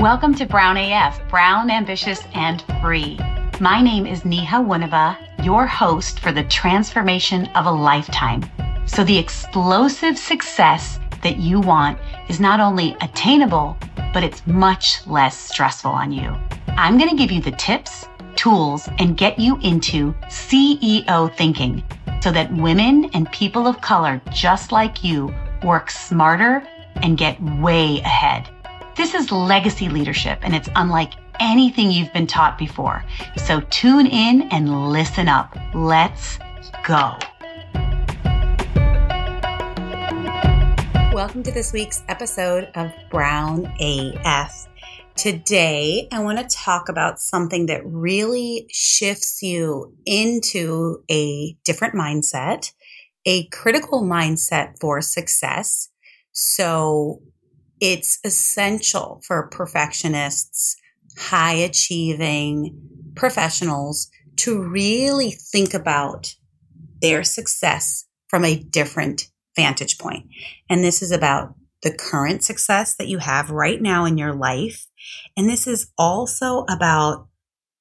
Welcome to Brown AF, Brown, Ambitious, and Free. My name is Niha Wunava, your host for the transformation of a lifetime. So the explosive success that you want is not only attainable, but it's much less stressful on you. I'm going to give you the tips, tools, and get you into CEO thinking so that women and people of color just like you work smarter and get way ahead. This is legacy leadership, and it's unlike anything you've been taught before. So tune in and listen up. Let's go. Welcome to this week's episode of Brown AF. Today, I want to talk about something that really shifts you into a different mindset, a critical mindset for success. So, it's essential for perfectionists, high achieving professionals to really think about their success from a different vantage point. And this is about the current success that you have right now in your life. And this is also about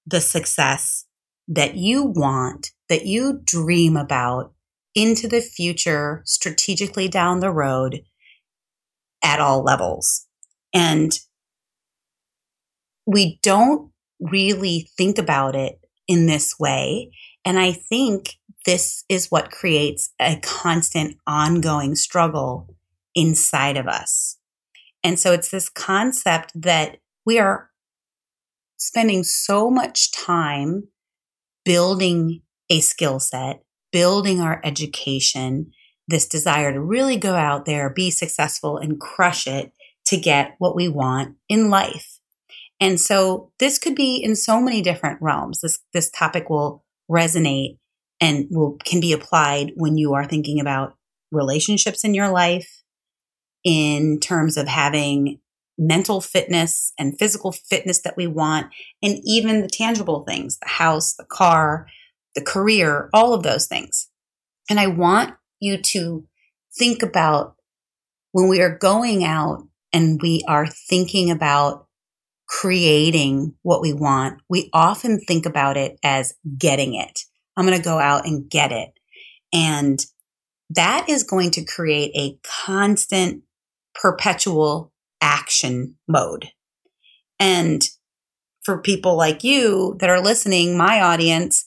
the success that you want, that you dream about into the future, strategically down the road at all levels. And we don't really think about it in this way. And I think this is what creates a constant ongoing struggle inside of us. And so it's this concept that we are spending so much time building a skill set, building our education, this desire to really go out there, be successful, and crush it to get what we want in life. And so this could be in so many different realms. This, this topic will resonate and will, can be applied when you are thinking about relationships in your life in terms of having mental fitness and physical fitness that we want, and even the tangible things, the house, the car, the career, all of those things. And I want you to think about when we are going out and we are thinking about creating what we want, we often think about it as getting it. I'm going to go out and get it. And that is going to create a constant, perpetual action mode. And for people like you that are listening, my audience,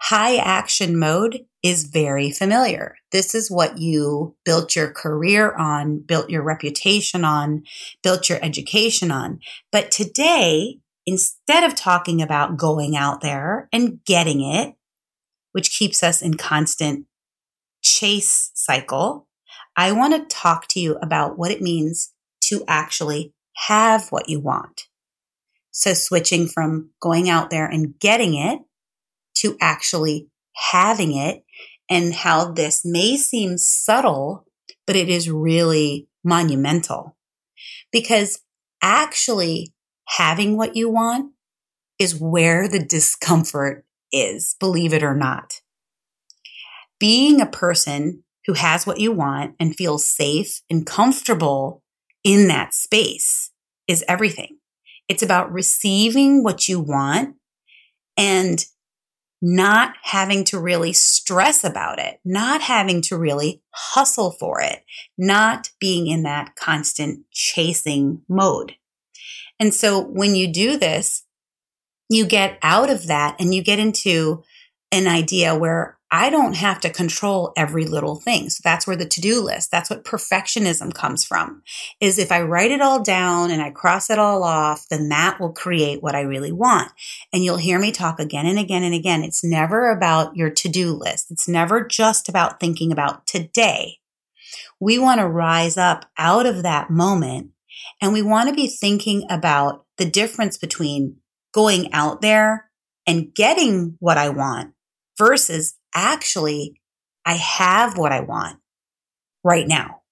high action mode is very familiar. This is what you built your career on, built your reputation on, built your education on. But today, instead of talking about going out there and getting it, which keeps us in constant chase cycle, I want to talk to you about what it means to actually have what you want. So switching from going out there and getting it to actually having it and how this may seem subtle, but it is really monumental because actually having what you want is where the discomfort is, believe it or not. Being a person who has what you want and feels safe and comfortable in that space is everything. It's about receiving what you want and not having to really stress about it, not having to really hustle for it, not being in that constant chasing mode. And so when you do this, you get out of that and you get into an idea where I don't have to control every little thing. So that's where the to-do list, that's what perfectionism comes from. Is if I write it all down and I cross it all off, then that will create what I really want. And you'll hear me talk again and again and again. It's never about your to-do list. It's never just about thinking about today. We want to rise up out of that moment and we want to be thinking about the difference between going out there and getting what I want versus actually, I have what I want right now.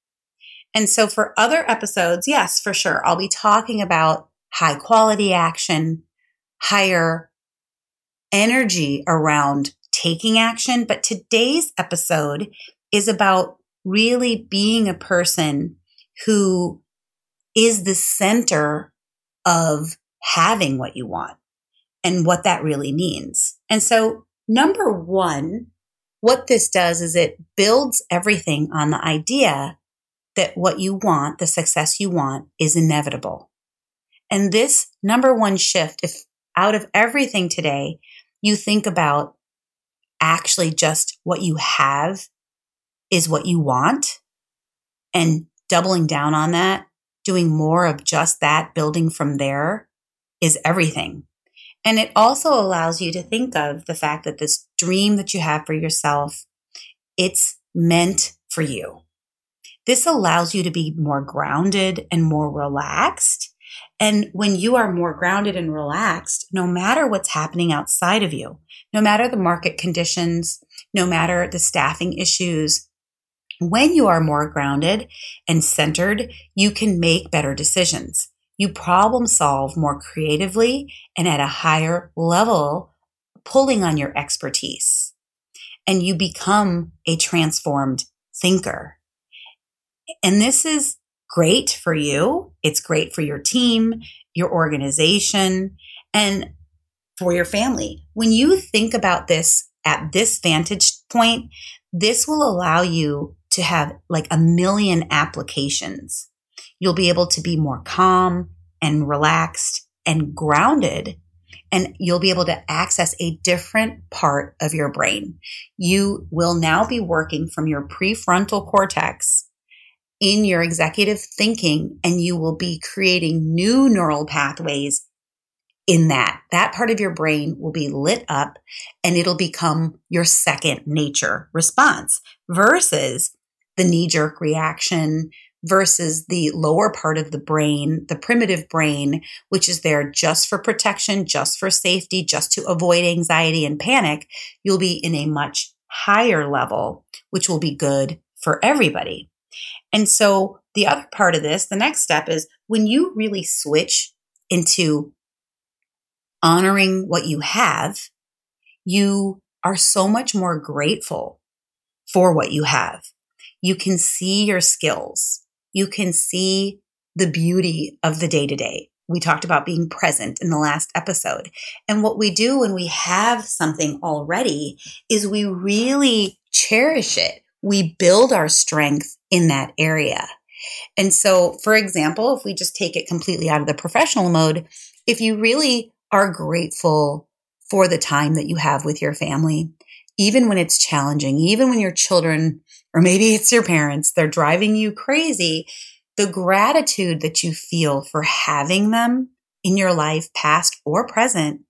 And so for other episodes, yes, for sure, I'll be talking about high quality action, higher energy around taking action. But today's episode is about really being a person who is the center of having what you want and what that really means. And so, number one, what this does is it builds everything on the idea that what you want, the success you want, is inevitable. And this number one shift, if out of everything today, you think about actually just what you have is what you want and doubling down on that, doing more of just that, building from there is everything. And it also allows you to think of the fact that this dream that you have for yourself, it's meant for you. This allows you to be more grounded and more relaxed. And when you are more grounded and relaxed, no matter what's happening outside of you, no matter the market conditions, no matter the staffing issues, when you are more grounded and centered, you can make better decisions. You problem solve more creatively and at a higher level, pulling on your expertise. And you become a transformed thinker. And this is great for you. It's great for your team, your organization, and for your family. When you think about this at this vantage point, this will allow you to have like a million applications. You'll be able to be more calm and relaxed and grounded and you'll be able to access a different part of your brain. You will now be working from your prefrontal cortex in your executive thinking and you will be creating new neural pathways in that. That part of your brain will be lit up and it'll become your second nature response versus the knee jerk reaction versus the lower part of the brain, the primitive brain, which is there just for protection, just for safety, just to avoid anxiety and panic, you'll be in a much higher level, which will be good for everybody. And so the other part of this, the next step is when you really switch into honoring what you have, you are so much more grateful for what you have. You can see your skills. You can see the beauty of the day to day. We talked about being present in the last episode. And what we do when we have something already is we really cherish it. We build our strength in that area. And so, for example, if we just take it completely out of the professional mode, if you really are grateful for the time that you have with your family, even when it's challenging, even when your children or maybe it's your parents, they're driving you crazy. The gratitude that you feel for having them in your life, past or present,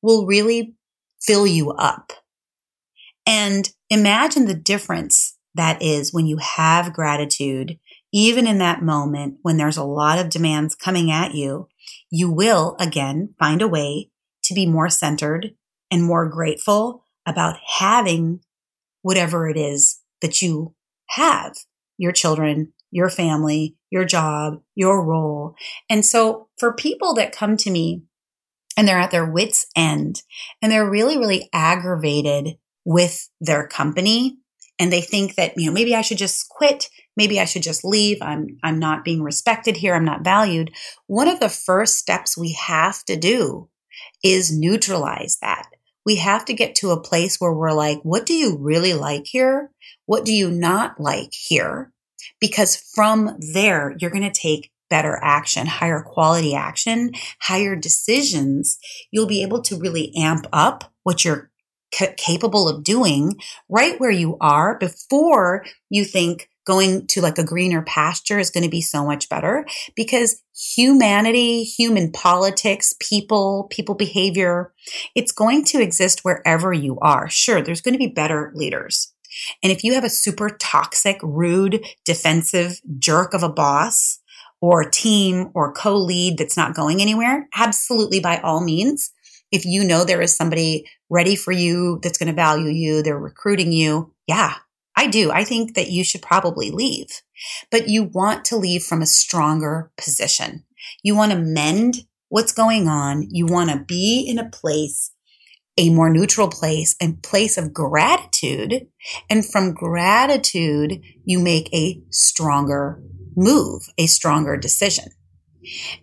will really fill you up. And imagine the difference that is when you have gratitude, even in that moment when there's a lot of demands coming at you, you will again find a way to be more centered and more grateful about having whatever it is that you have your children, your family, your job, your role. And so for people that come to me and they're at their wits end and they're really, really aggravated with their company and they think that, you know, maybe I should just quit. Maybe I should just leave. I'm, I'm not being respected here. I'm not valued. One of the first steps we have to do is neutralize that we have to get to a place where we're like, what do you really like here? What do you not like here? Because from there, you're going to take better action, higher quality action, higher decisions. You'll be able to really amp up what you're c- capable of doing right where you are before you think, going to like a greener pasture is going to be so much better because humanity, human politics, people, people behavior, it's going to exist wherever you are. Sure, there's going to be better leaders. And if you have a super toxic, rude, defensive jerk of a boss or team or co lead that's not going anywhere, absolutely by all means. If you know there is somebody ready for you that's going to value you, they're recruiting you, yeah, I do. I think that you should probably leave, but you want to leave from a stronger position. You want to mend what's going on. You want to be in a place, a more neutral place, a place of gratitude. And from gratitude, you make a stronger move, a stronger decision.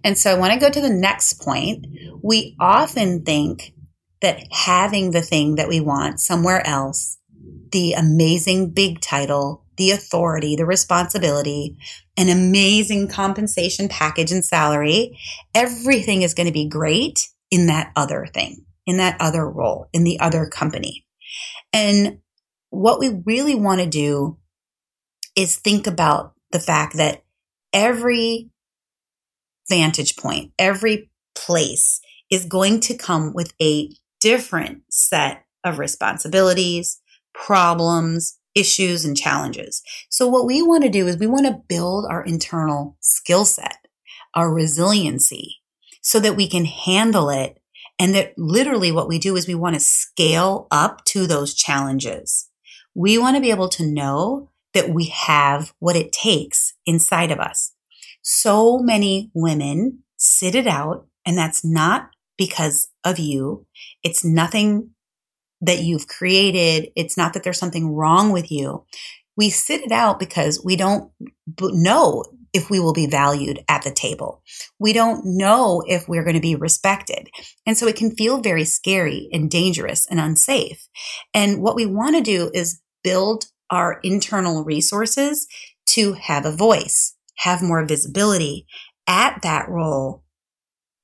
And so I want to go to the next point. We often think that having the thing that we want somewhere else, the amazing big title, the authority, the responsibility, an amazing compensation package and salary, everything is going to be great in that other thing, in that other role, in the other company. And what we really want to do is think about the fact that every vantage point, every place is going to come with a different set of responsibilities, problems, issues, and challenges. So what we want to do is we want to build our internal skill set, our resiliency, so that we can handle it. And that literally what we do is we want to scale up to those challenges. We want to be able to know that we have what it takes inside of us. So many women sit it out, and that's not because of you. It's nothing that you've created. It's not that there's something wrong with you. We sit it out because we don't know if we will be valued at the table. We don't know if we're going to be respected. And so it can feel very scary and dangerous and unsafe. And what we want to do is build our internal resources to have a voice have more visibility at that role,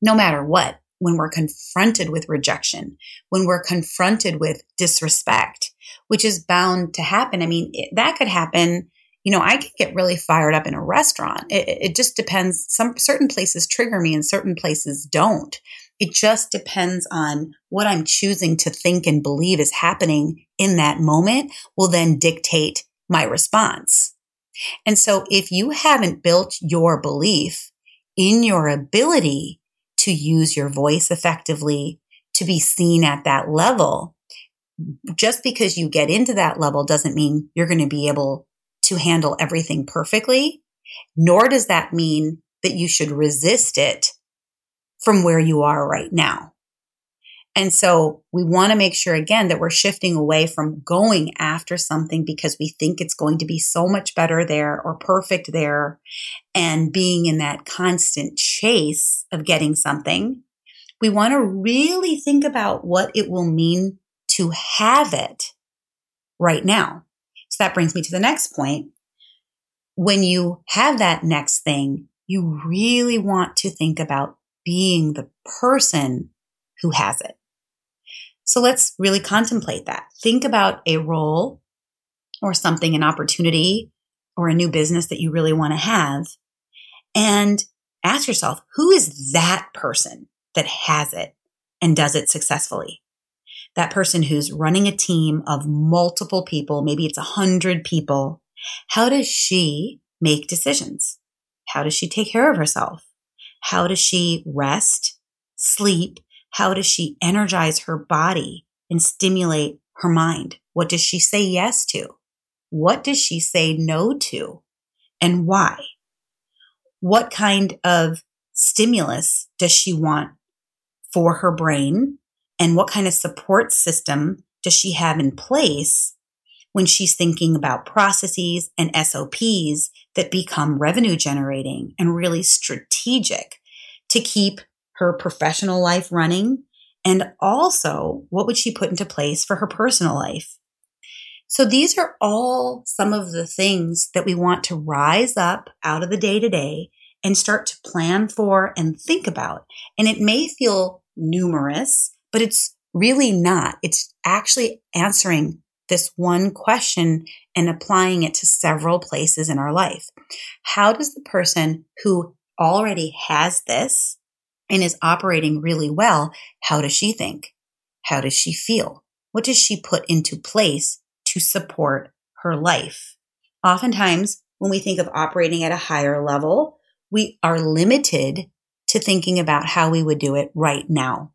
no matter what, when we're confronted with rejection, when we're confronted with disrespect, which is bound to happen. I mean, that could happen. You know, I can get really fired up in a restaurant. It, it just depends. Some certain places trigger me and certain places don't. It just depends on what I'm choosing to think and believe is happening in that moment will then dictate my response. And so if you haven't built your belief in your ability to use your voice effectively, to be seen at that level, just because you get into that level doesn't mean you're going to be able to handle everything perfectly, nor does that mean that you should resist it from where you are right now. And so we want to make sure again that we're shifting away from going after something because we think it's going to be so much better there or perfect there and being in that constant chase of getting something. We want to really think about what it will mean to have it right now. So that brings me to the next point. When you have that next thing, you really want to think about being the person who has it. So let's really contemplate that. Think about a role or something, an opportunity or a new business that you really want to have and ask yourself, who is that person that has it and does it successfully? That person who's running a team of multiple people, maybe it's a hundred people. How does she make decisions? How does she take care of herself? How does she rest, sleep, how does she energize her body and stimulate her mind? What does she say yes to? What does she say no to? And why? What kind of stimulus does she want for her brain? And what kind of support system does she have in place when she's thinking about processes and SOPs that become revenue generating and really strategic to keep her professional life running? And also, what would she put into place for her personal life? So these are all some of the things that we want to rise up out of the day to day and start to plan for and think about. And it may feel numerous, but it's really not. It's actually answering this one question and applying it to several places in our life. How does the person who already has this and is operating really well, how does she think? How does she feel? What does she put into place to support her life? Oftentimes, when we think of operating at a higher level, we are limited to thinking about how we would do it right now.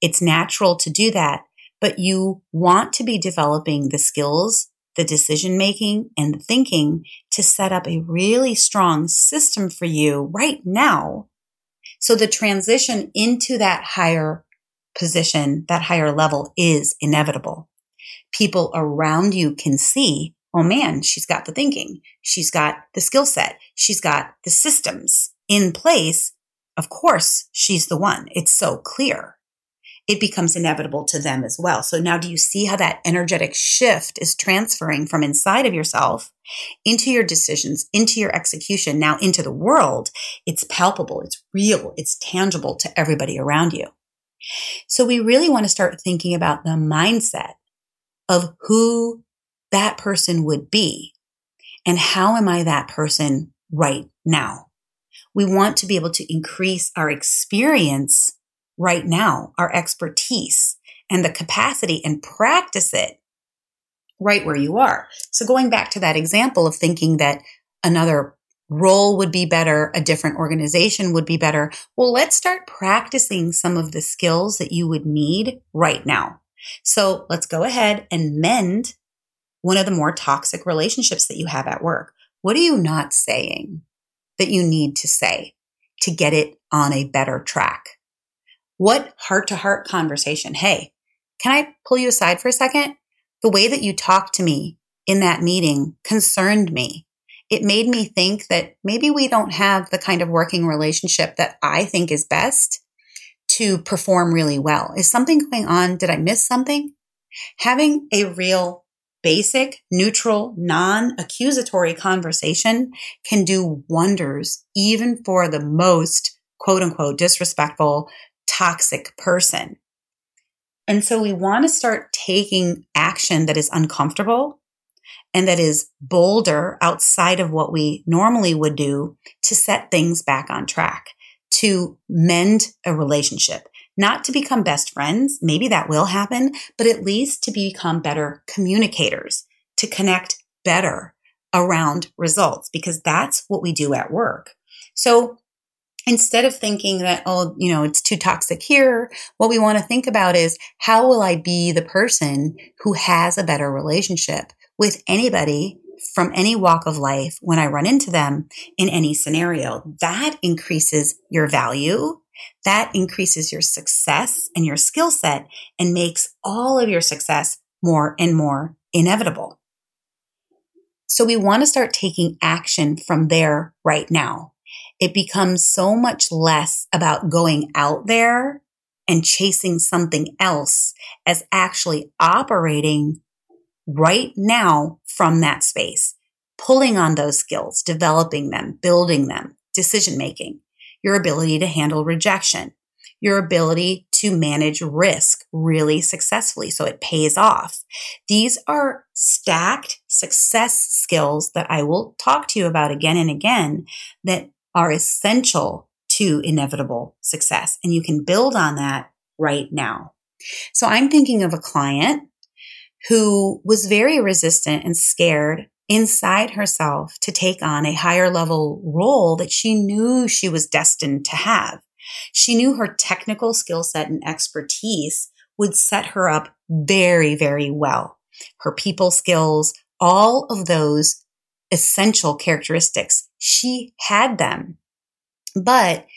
It's natural to do that, but you want to be developing the skills, the decision making, and the thinking to set up a really strong system for you right now so the transition into that higher position, that higher level is inevitable. People around you can see, oh man, she's got the thinking. She's got the skill set. She's got the systems in place of course, she's the one. It's so clear it becomes inevitable to them as well. So now do you see how that energetic shift is transferring from inside of yourself into your decisions, into your execution, now into the world? It's palpable, it's real, it's tangible to everybody around you. So we really want to start thinking about the mindset of who that person would be and how am I that person right now? We want to be able to increase our experience right now, our expertise and the capacity and practice it right where you are. So going back to that example of thinking that another role would be better, a different organization would be better. Well, let's start practicing some of the skills that you would need right now. So let's go ahead and mend one of the more toxic relationships that you have at work. What are you not saying that you need to say to get it on a better track? What heart to heart conversation? Hey, can I pull you aside for a second? The way that you talked to me in that meeting concerned me. It made me think that maybe we don't have the kind of working relationship that I think is best to perform really well. Is something going on? Did I miss something? Having a real basic, neutral, non accusatory conversation can do wonders, even for the most quote unquote disrespectful, toxic person. And so we want to start taking action that is uncomfortable and that is bolder outside of what we normally would do to set things back on track, to mend a relationship, not to become best friends. Maybe that will happen, but at least to become better communicators, to connect better around results, because that's what we do at work. So instead of thinking that, oh, you know, it's too toxic here, what we want to think about is how will I be the person who has a better relationship with anybody from any walk of life when I run into them in any scenario? That increases your value. That increases your success and your skill set and makes all of your success more and more inevitable. So we want to start taking action from there right now it becomes so much less about going out there and chasing something else as actually operating right now from that space, pulling on those skills, developing them, building them, decision making, your ability to handle rejection, your ability to manage risk really successfully so it pays off. These are stacked success skills that I will talk to you about again and again that are essential to inevitable success. And you can build on that right now. So I'm thinking of a client who was very resistant and scared inside herself to take on a higher level role that she knew she was destined to have. She knew her technical skill set and expertise would set her up very, very well. Her people skills, all of those essential characteristics. She had them, but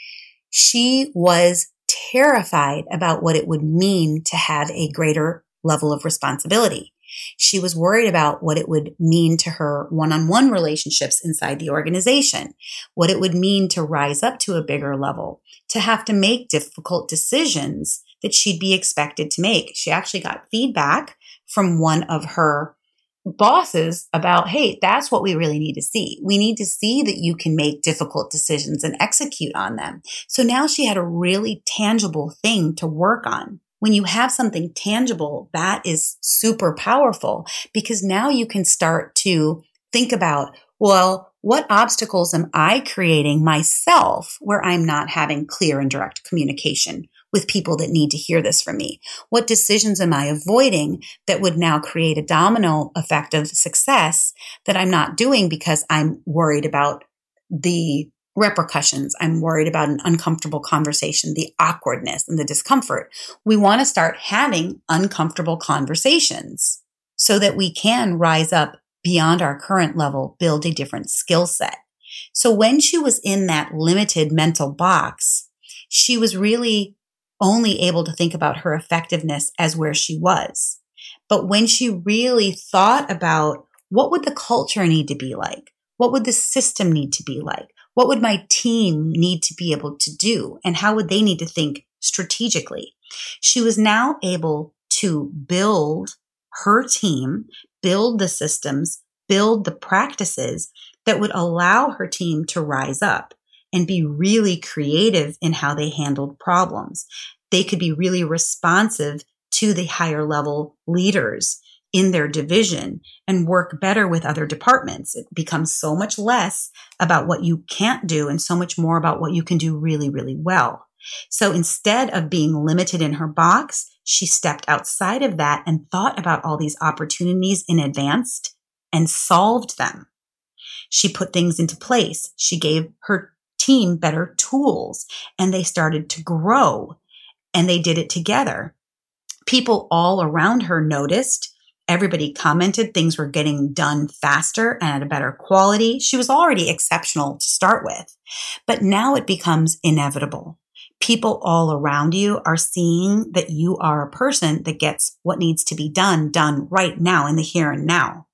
she was terrified about what it would mean to have a greater level of responsibility. She was worried about what it would mean to her one on one relationships inside the organization, what it would mean to rise up to a bigger level, to have to make difficult decisions that she'd be expected to make. She actually got feedback from one of her bosses about, hey, that's what we really need to see. We need to see that you can make difficult decisions and execute on them. So now she had a really tangible thing to work on. When you have something tangible, that is super powerful because now you can start to think about, well, what obstacles am I creating myself where I'm not having clear and direct communication? With people that need to hear this from me? What decisions am I avoiding that would now create a domino effect of success that I'm not doing because I'm worried about the repercussions. I'm worried about an uncomfortable conversation, the awkwardness and the discomfort. We want to start having uncomfortable conversations so that we can rise up beyond our current level, build a different skill set. So when she was in that limited mental box, she was really only able to think about her effectiveness as where she was. But when she really thought about what would the culture need to be like? What would the system need to be like? What would my team need to be able to do? And how would they need to think strategically? She was now able to build her team, build the systems, build the practices that would allow her team to rise up and be really creative in how they handled problems. They could be really responsive to the higher level leaders in their division and work better with other departments. It becomes so much less about what you can't do and so much more about what you can do really, really well. So instead of being limited in her box, she stepped outside of that and thought about all these opportunities in advance and solved them. She put things into place. She gave her team better tools and they started to grow and they did it together. People all around her noticed. Everybody commented things were getting done faster and at a better quality. She was already exceptional to start with, but now it becomes inevitable. People all around you are seeing that you are a person that gets what needs to be done, done right now in the here and now.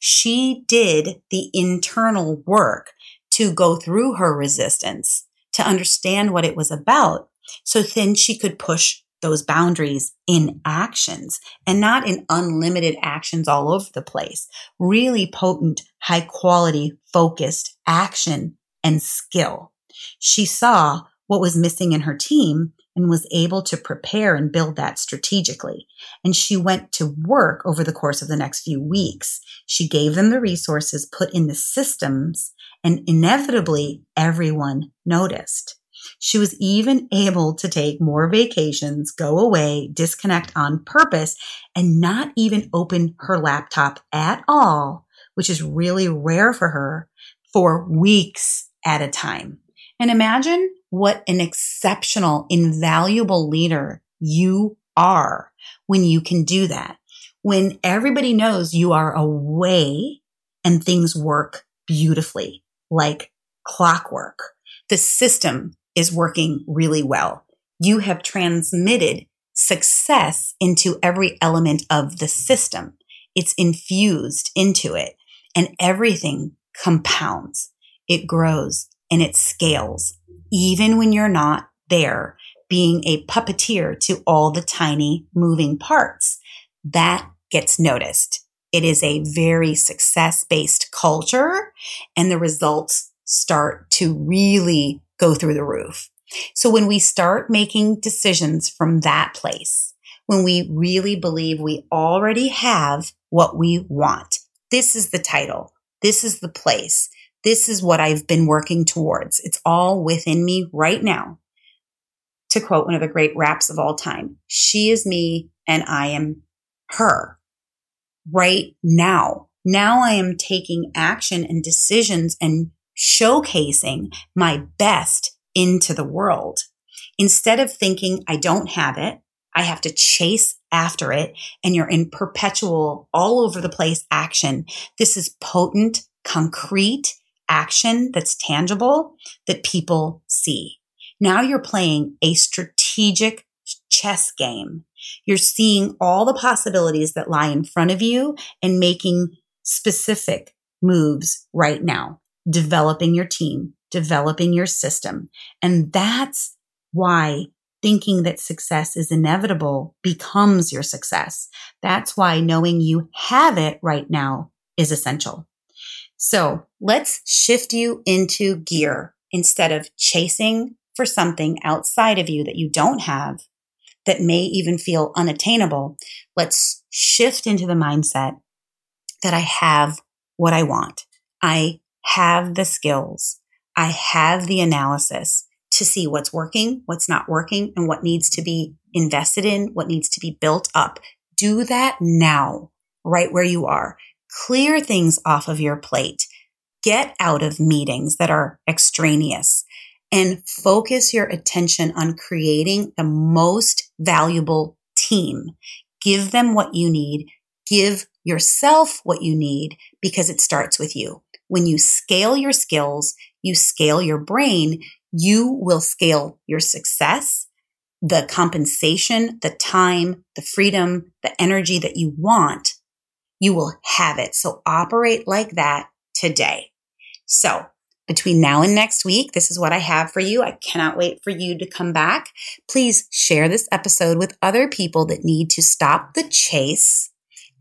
She did the internal work to go through her resistance, to understand what it was about. So then she could push those boundaries in actions and not in unlimited actions all over the place. Really potent, high quality, focused action and skill. She saw what was missing in her team and was able to prepare and build that strategically. And she went to work over the course of the next few weeks. She gave them the resources, put in the systems, and inevitably everyone noticed. She was even able to take more vacations, go away, disconnect on purpose, and not even open her laptop at all, which is really rare for her, for weeks at a time. And imagine what an exceptional, invaluable leader you are when you can do that. When everybody knows you are away and things work beautifully, like clockwork. The system is working really well. You have transmitted success into every element of the system. It's infused into it and everything compounds. It grows and it scales even when you're not there, being a puppeteer to all the tiny moving parts. That gets noticed. It is a very success based culture and the results start to really go through the roof. So when we start making decisions from that place, when we really believe we already have what we want, this is the title. This is the place. This is what I've been working towards. It's all within me right now. To quote one of the great raps of all time, she is me and I am her right now. Now I am taking action and decisions and showcasing my best into the world. Instead of thinking I don't have it, I have to chase after it and you're in perpetual all over the place action. This is potent, concrete, action that's tangible that people see. Now you're playing a strategic chess game. You're seeing all the possibilities that lie in front of you and making specific moves right now, developing your team, developing your system. And that's why thinking that success is inevitable becomes your success. That's why knowing you have it right now is essential. So let's shift you into gear instead of chasing for something outside of you that you don't have that may even feel unattainable. Let's shift into the mindset that I have what I want. I have the skills. I have the analysis to see what's working, what's not working, and what needs to be invested in, what needs to be built up. Do that now, right where you are clear things off of your plate, get out of meetings that are extraneous and focus your attention on creating the most valuable team. Give them what you need. Give yourself what you need because it starts with you. When you scale your skills, you scale your brain, you will scale your success, the compensation, the time, the freedom, the energy that you want you will have it. So operate like that today. So between now and next week, this is what I have for you. I cannot wait for you to come back. Please share this episode with other people that need to stop the chase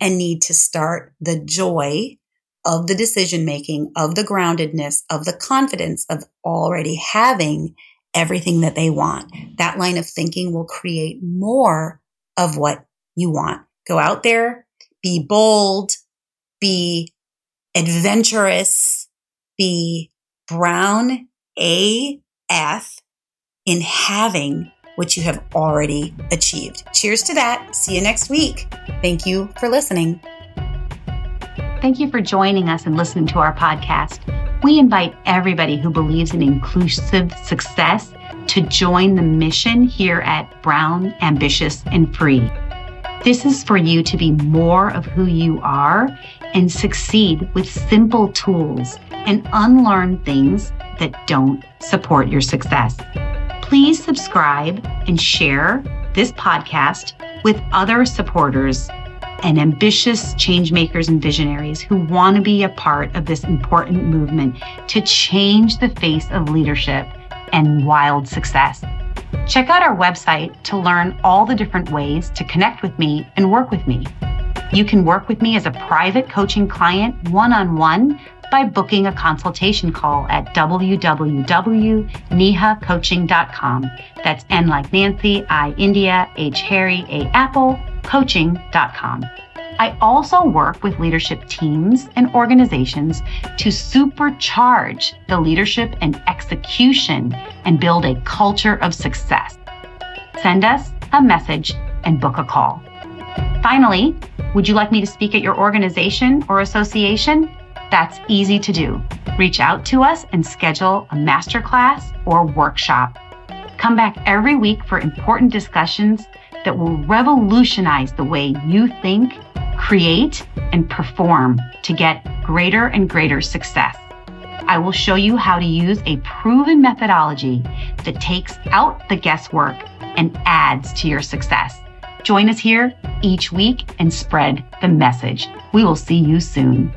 and need to start the joy of the decision making, of the groundedness, of the confidence of already having everything that they want. That line of thinking will create more of what you want. Go out there, be bold, be adventurous, be brown AF in having what you have already achieved. Cheers to that. See you next week. Thank you for listening. Thank you for joining us and listening to our podcast. We invite everybody who believes in inclusive success to join the mission here at Brown, Ambitious, and Free. This is for you to be more of who you are and succeed with simple tools and unlearn things that don't support your success. Please subscribe and share this podcast with other supporters and ambitious change makers and visionaries who want to be a part of this important movement to change the face of leadership and wild success. Check out our website to learn all the different ways to connect with me and work with me. You can work with me as a private coaching client one on one by booking a consultation call at www.nihacoaching.com. That's N like Nancy, I India, H Harry, A Apple, coaching.com. I also work with leadership teams and organizations to supercharge the leadership and execution and build a culture of success. Send us a message and book a call. Finally, would you like me to speak at your organization or association? That's easy to do. Reach out to us and schedule a masterclass or workshop. Come back every week for important discussions that will revolutionize the way you think create, and perform to get greater and greater success. I will show you how to use a proven methodology that takes out the guesswork and adds to your success. Join us here each week and spread the message. We will see you soon.